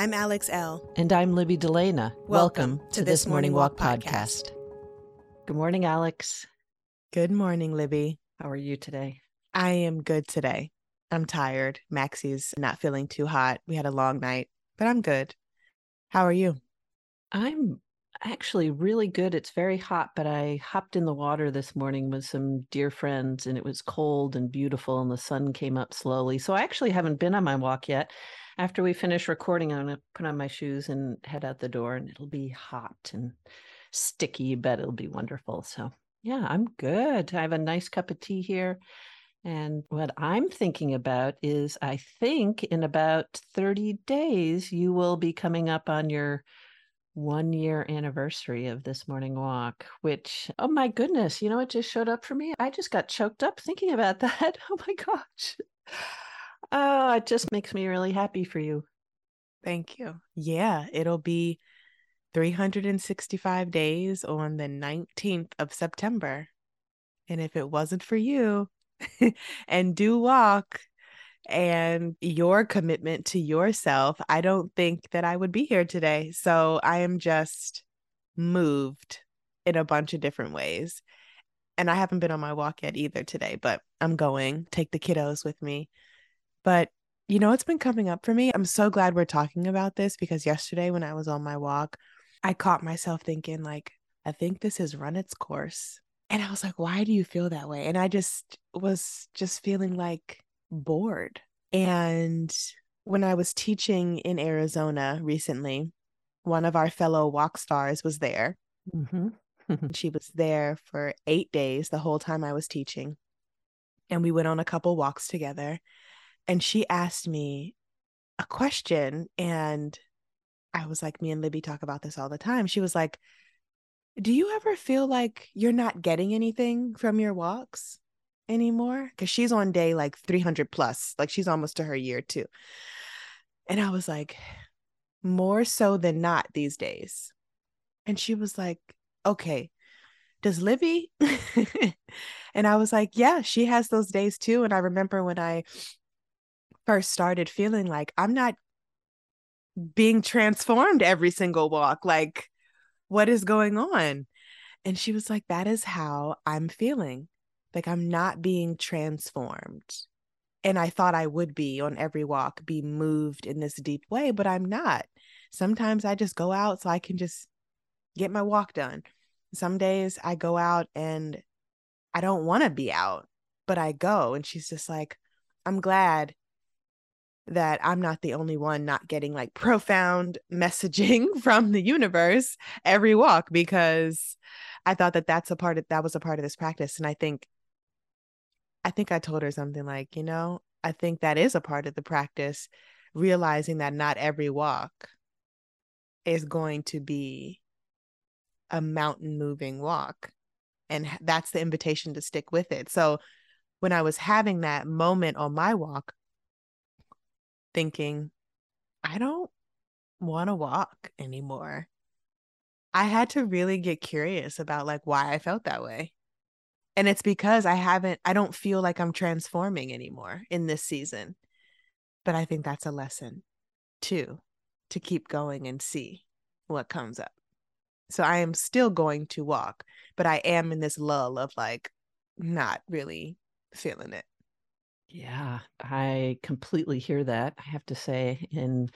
I'm Alex Elle. And I'm Libby Delana. Welcome, Welcome to, to, this Morning Walk, Walk podcast. podcast. Good morning, Alex. Good morning, Libby. How are you today? I am good today. I'm tired. Maxie's not feeling too hot. We had a long night, but I'm good. How are you? I'm actually really good. It's very hot, but I hopped in the water this morning with some dear friends and it was cold and beautiful and the sun came up slowly. So I actually haven't been on my walk yet after we finish recording, I'm going to put on my shoes and head out the door, and it'll be hot and sticky, but it'll be wonderful. So, yeah, I'm good. I have a nice cup of tea here. And what I'm thinking about is I think in about 30 days, you will be coming up on your one year anniversary of this morning walk, which, oh my goodness, you know, it just showed up for me. I just got choked up thinking about that. Oh my gosh. Oh, it just makes me really happy for you. Thank you. Yeah, it'll be 365 days on the 19th of September. And if it wasn't for you and do walk and your commitment to yourself, I don't think that I would be here today. So I am just moved in a bunch of different ways. And I haven't been on my walk yet either today, but I'm going. Take the kiddos with me. But you know, it's been coming up for me. I'm so glad we're talking about this because yesterday when I was on my walk, I caught myself thinking, like, I think this has run its course. And I was like, why do you feel that way? And I just was just feeling like bored. And when I was teaching in Arizona recently, one of our fellow walk stars was there. Mm-hmm. she was there for eight days the whole time I was teaching. And we went on a couple walks together and she asked me a question and I was like me and Libby talk about this all the time. She was like, "Do you ever feel like you're not getting anything from your walks anymore?" Cuz she's on day like 300 plus, like she's almost to her year too. And I was like, "More so than not these days." And she was like, "Okay, does Libby?" and I was like, "Yeah, she has those days too." And I remember when I first started feeling like I'm not being transformed every single walk. Like, what is going on? And she was like, That is how I'm feeling. Like, I'm not being transformed. And I thought I would be on every walk, be moved in this deep way, but I'm not. Sometimes I just go out so I can just get my walk done. Some days I go out and I don't want to be out, but I go. And she's just like, I'm glad that I'm not the only one not getting like profound messaging from the universe every walk because I thought that that's a part of that was a part of this practice and I think I think I told her something like, you know, I think that is a part of the practice realizing that not every walk is going to be a mountain moving walk and that's the invitation to stick with it. So when I was having that moment on my walk thinking, I don't want to walk anymore. I had to really get curious about like why I felt that way. And it's because I haven't, I don't feel like I'm transforming anymore in this season. But I think that's a lesson too, to keep going and see what comes up. So I am still going to walk, but I am in this lull of like not really feeling it. Yeah, I completely hear that. I have to say, in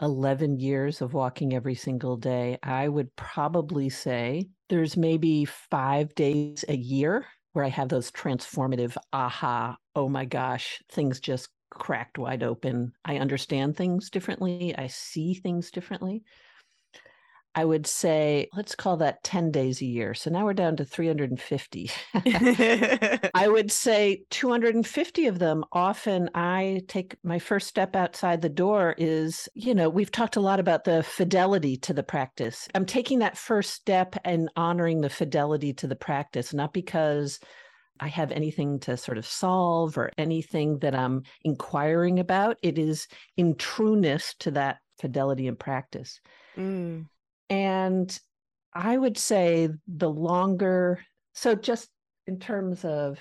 11 years of walking every single day, I would probably say there's maybe five days a year where I have those transformative aha, oh my gosh, things just cracked wide open. I understand things differently, I see things differently. I would say, let's call that 10 days a year. So now we're down to 350. I would say 250 of them. Often I take my first step outside the door is, you know, we've talked a lot about the fidelity to the practice. I'm taking that first step and honoring the fidelity to the practice, not because I have anything to sort of solve or anything that I'm inquiring about. It is in trueness to that fidelity and practice. Mm. And I would say the longer, so just in terms of,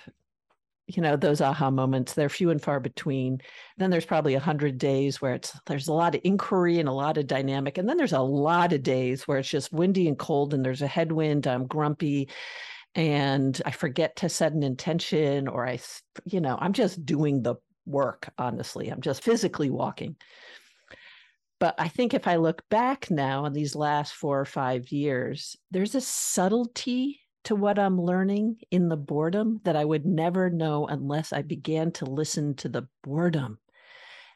you know, those aha moments, they're few and far between. Then there's probably a hundred days where it's there's a lot of inquiry and a lot of dynamic. And then there's a lot of days where it's just windy and cold and there's a headwind, I'm grumpy and I forget to set an intention or I, you know, I'm just doing the work, honestly. I'm just physically walking. But I think if I look back now on these last four or five years, there's a subtlety to what I'm learning in the boredom that I would never know unless I began to listen to the boredom.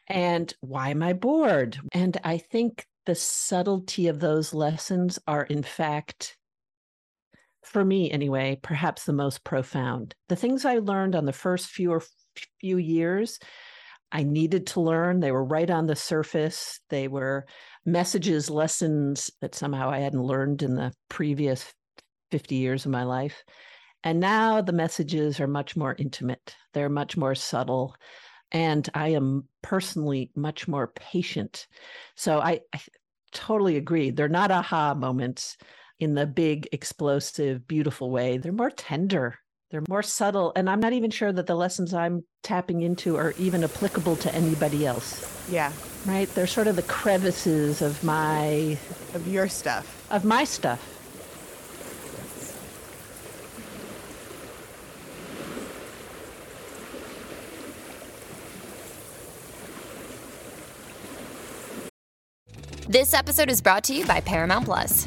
And why am I bored? And I think the subtlety of those lessons are, in fact, for me anyway, perhaps the most profound. The things I learned on the first few or few years I needed to learn. They were right on the surface. They were messages, lessons that somehow I hadn't learned in the previous 50 years of my life. And now the messages are much more intimate, they're much more subtle. And I am personally much more patient. So I, I totally agree. They're not aha moments in the big, explosive, beautiful way. They're more tender they're more subtle. And I'm not even sure that the lessons I'm tapping into are even applicable to anybody else. Yeah. Right? They're sort of the crevices of my. Of your stuff. Of my stuff. This episode is brought to you by Paramount Plus.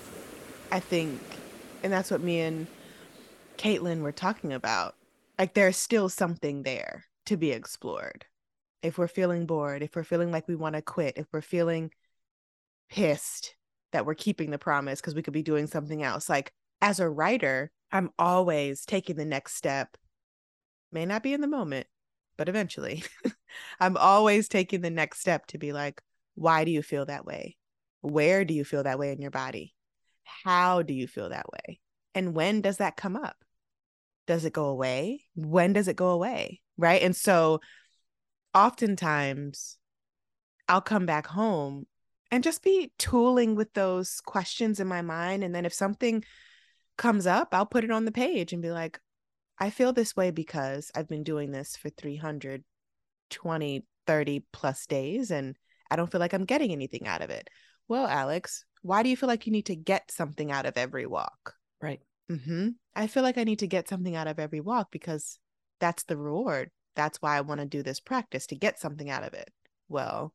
I think, and that's what me and Caitlin were talking about. Like, there's still something there to be explored. If we're feeling bored, if we're feeling like we want to quit, if we're feeling pissed that we're keeping the promise because we could be doing something else. Like, as a writer, I'm always taking the next step. May not be in the moment, but eventually. I'm always taking the next step to be like, why do you feel that way? Where do you feel that way in your body? How do you feel that way? And when does that come up? Does it go away? When does it go away? Right. And so oftentimes I'll come back home and just be tooling with those questions in my mind. And then if something comes up, I'll put it on the page and be like, I feel this way because I've been doing this for 320, 30 plus days and I don't feel like I'm getting anything out of it. Well, Alex, why do you feel like you need to get something out of every walk? Right. Mm-hmm. I feel like I need to get something out of every walk because that's the reward. That's why I want to do this practice to get something out of it. Well,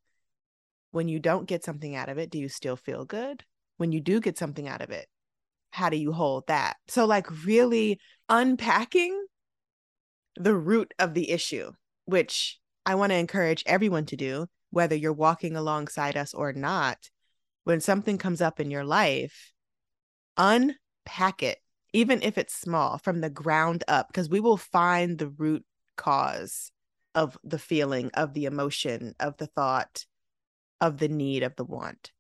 when you don't get something out of it, do you still feel good? When you do get something out of it, how do you hold that? So, like, really unpacking the root of the issue, which I want to encourage everyone to do, whether you're walking alongside us or not, when something comes up in your life, unpack it, even if it's small, from the ground up, because we will find the root cause of the feeling, of the emotion, of the thought, of the need, of the want.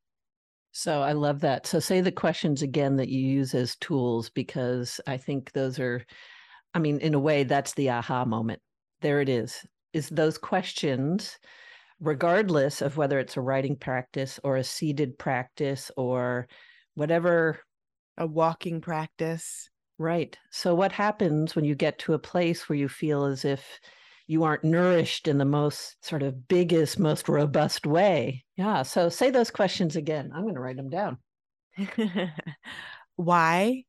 So I love that. So say the questions again that you use as tools, because I think those are, I mean, in a way, that's the aha moment. There it is. Is those questions regardless of whether it's a writing practice or a seated practice or whatever a walking practice right so what happens when you get to a place where you feel as if you aren't nourished in the most sort of biggest most robust way yeah so say those questions again i'm going to write them down Why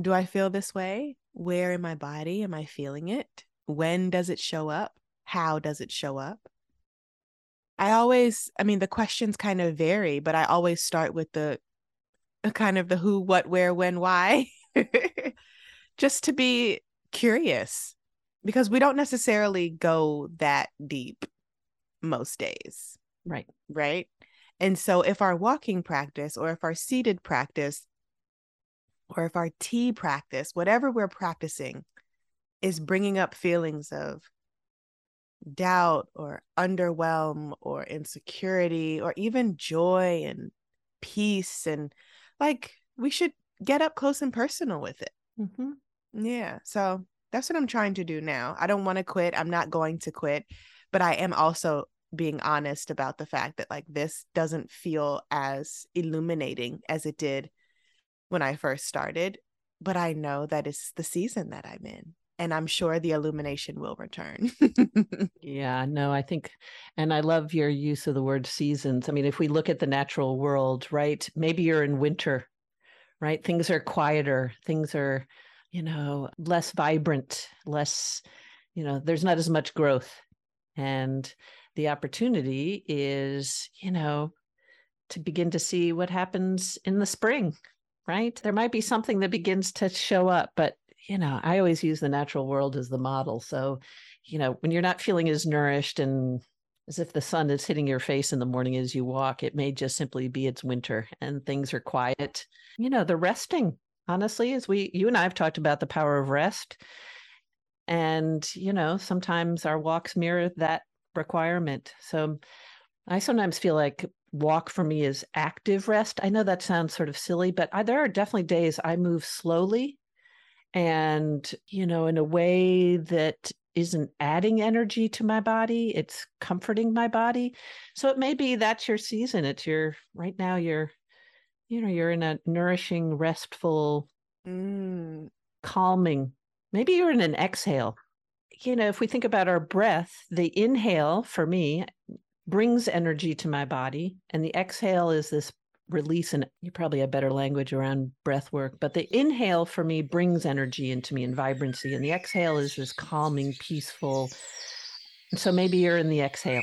do I feel this way? Where in my body am I feeling it? When does it show up? How does it show up? I always, I mean, the questions kind of vary, but I always start with the kind of the who, what, where, when, why, just to be curious because we don't necessarily go that deep most days. Right. Right. And so if our walking practice or if our seated practice or if our tea practice, whatever we're practicing, is bringing up feelings of doubt or underwhelm or insecurity or even joy and peace and like we should get up close and personal with it. Mm-hmm. yeah so that's what i'm trying to do now. I don't want to quit. I'm not going to quit but i am also being honest about the fact that like this doesn't feel as illuminating as it did when i first started but i know that it's the season that i'm in and i'm sure the illumination will return Yeah, no, I think, and I love your use of the word seasons. I mean, if we look at the natural world, right, maybe you're in winter, right? Things are quieter, things are, you know, less vibrant, less, you know, there's not as much growth. And the opportunity is, you know, to begin to see what happens in the spring, right? There might be something that begins to show up, but, you know, I always use the natural world as the model. So, you know, when you're not feeling as nourished and as if the sun is hitting your face in the morning as you walk, it may just simply be it's winter and things are quiet. You know, the resting, honestly, as we, you and I have talked about the power of rest. And, you know, sometimes our walks mirror that requirement. So I sometimes feel like walk for me is active rest. I know that sounds sort of silly, but I, there are definitely days I move slowly and, you know, in a way that isn't adding energy to my body it's comforting my body so it may be that's your season it's your right now you're you know you're in a nourishing restful mm. calming maybe you're in an exhale you know if we think about our breath the inhale for me brings energy to my body and the exhale is this release and you probably have better language around breath work but the inhale for me brings energy into me and vibrancy and the exhale is this calming peaceful. So maybe you're in the exhale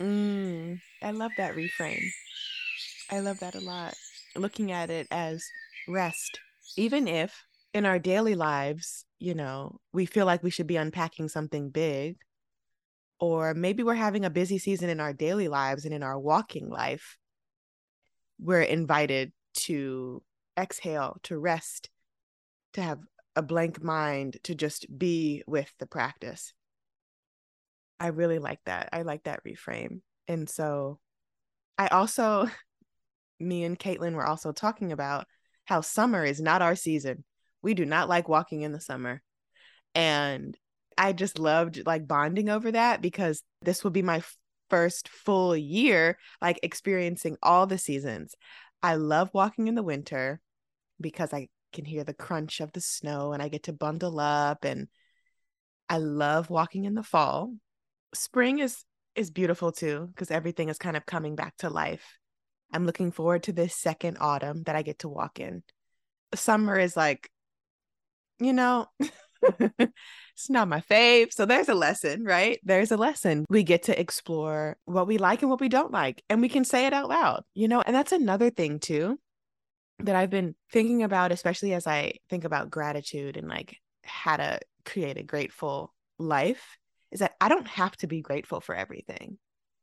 Mm, I love that reframe. I love that a lot. Looking at it as rest, even if in our daily lives, you know, we feel like we should be unpacking something big, or maybe we're having a busy season in our daily lives and in our walking life, we're invited to exhale, to rest, to have a blank mind, to just be with the practice. I really like that. I like that reframe. And so I also, me and Caitlin were also talking about how summer is not our season. We do not like walking in the summer. And I just loved like bonding over that because this will be my first full year like experiencing all the seasons. I love walking in the winter because I can hear the crunch of the snow and I get to bundle up and I love walking in the fall spring is is beautiful too because everything is kind of coming back to life. I'm looking forward to this second autumn that I get to walk in. Summer is like, you know, it's not my fave. So there's a lesson, right? There's a lesson. We get to explore what we like and what we don't like, and we can say it out loud, you know, and that's another thing too that I've been thinking about, especially as I think about gratitude and like how to create a grateful life is that I don't have to be grateful for everything.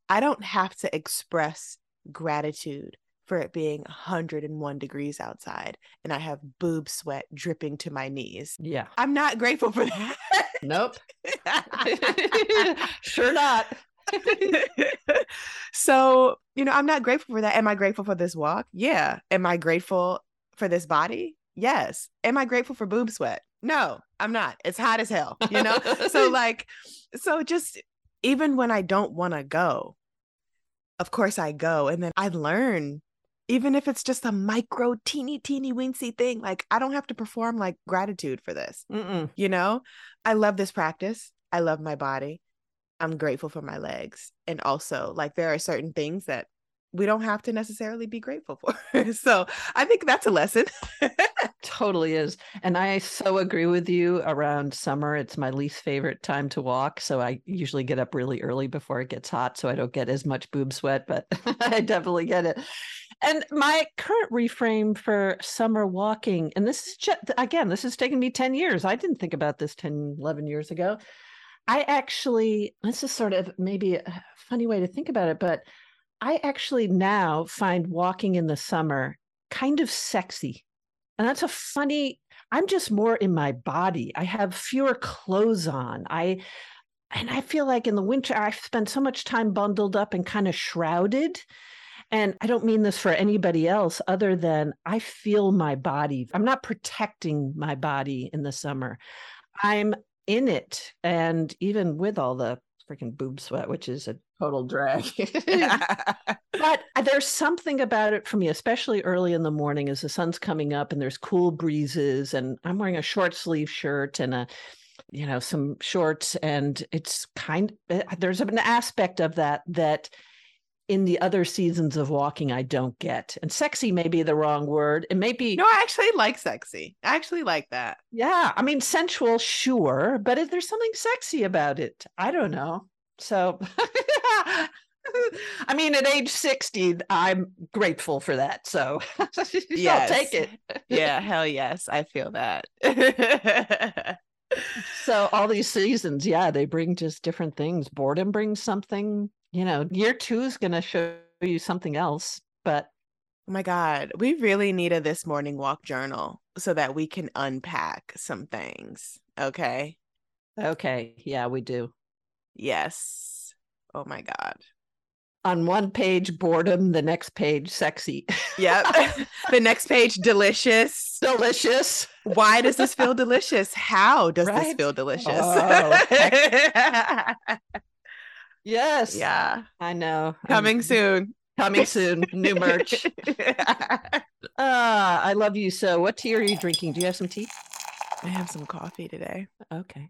I don't have to express gratitude for it being 101 degrees outside and I have boob sweat dripping to my knees. Yeah. I'm not grateful for that. Nope. sure not. so, you know, I'm not grateful for that. Am I grateful for this walk? Yeah. Am I grateful for this body? Yes. Am I grateful for boob sweat? No, I'm not. It's hot as hell, you know? so, like, so just even when I don't want to go, of course I go. And then I learn, even if it's just a micro, teeny, teeny, wincy thing, like I don't have to perform like gratitude for this, Mm-mm. you know? I love this practice. I love my body. I'm grateful for my legs. And also, like, there are certain things that we don't have to necessarily be grateful for. so I think that's a lesson. Totally is. And I so agree with you around summer. It's my least favorite time to walk. So I usually get up really early before it gets hot. So I don't get as much boob sweat, but I definitely get it. And my current reframe for summer walking, and this is just, again, this has taken me 10 years. I didn't think about this 10, 11 years ago. I actually, this is sort of maybe a funny way to think about it, but I actually now find walking in the summer kind of sexy. And that's a funny, I'm just more in my body. I have fewer clothes on. I, and I feel like in the winter, I spend so much time bundled up and kind of shrouded. And I don't mean this for anybody else other than I feel my body. I'm not protecting my body in the summer. I'm in it. And even with all the freaking boob sweat, which is a total drag. but there's something about it for me, especially early in the morning as the sun's coming up and there's cool breezes. And I'm wearing a short sleeve shirt and a you know some shorts and it's kind eh, there's an aspect of that that in the other seasons of walking I don't get. And sexy may be the wrong word. It may be No, I actually like sexy. I actually like that. Yeah, I mean sensual, sure, but if there's something sexy about it, I don't know. So I mean at age 60, I'm grateful for that. So Yes. I'll take it. Yeah, hell yes. I feel that. So all these seasons, yeah, they bring just different things. Boredom brings something, you know, year two is gonna show you something else. But Oh my God, we really need a this morning walk journal so that we can unpack some things. Okay. okay, yeah, we do. Yes. Oh my God. On one page, boredom, the next page, sexy. Yep. the next page, delicious. Delicious. Why does this feel delicious? How does this feel delicious? Oh, Yes. yeah. I know. I'm- Coming soon. Coming soon. New merch. Ah, I love you so. What tea are you drinking? Do you have some tea? I have some coffee today. Okay.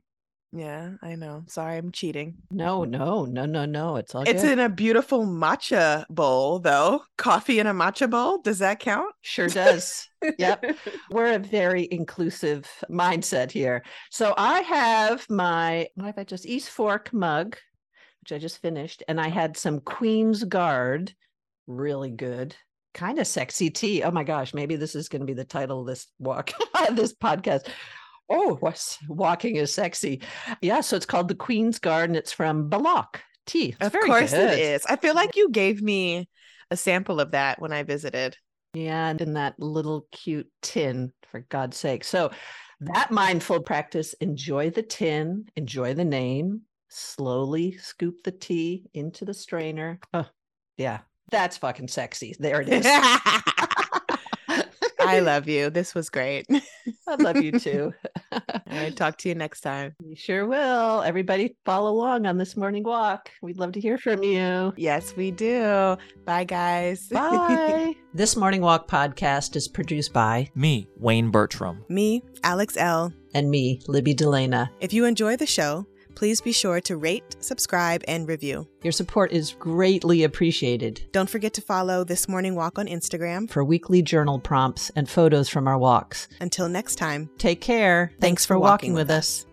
Yeah, I know. Sorry, I'm cheating. No, no, no, no, no. It's all It's good. in a beautiful matcha bowl, though. Coffee in a matcha bowl. Does that count? Sure does. Yep. We're a very inclusive mindset here. So I have my what have I just East Fork mug, which I just finished, and I had some Queen's Guard, really good, kind of sexy tea. Oh my gosh, maybe this is going to be the title of this walk, this podcast. Oh, what's walking is sexy. Yeah, so it's called the Queen's Garden. it's from Bellocq tea. It's Of course good. it is. I feel like you gave me a sample of that when I visited. Yeah, and in that little cute tin, for God's sake. So that mindful practice, enjoy the tin, enjoy the name, slowly scoop the tea into the strainer. Oh, yeah, that's fucking sexy. There it is. I love you. This was great. I love you too. All right, talk to you next time. You sure will. Everybody follow along on this morning walk. We'd love to hear from you. Yes, we do. Bye, guys. Bye. this Morning Walk podcast is produced by Me, Wayne Bertram. Me, Alex Elle and me, Libby Delana. If you enjoy the show, please be sure to rate, subscribe, and review. Your support is greatly appreciated. Don't forget to follow This Morning Walk on Instagram. For weekly journal prompts and photos from our walks. Until next time, Take care. Thanks, for walking, with us.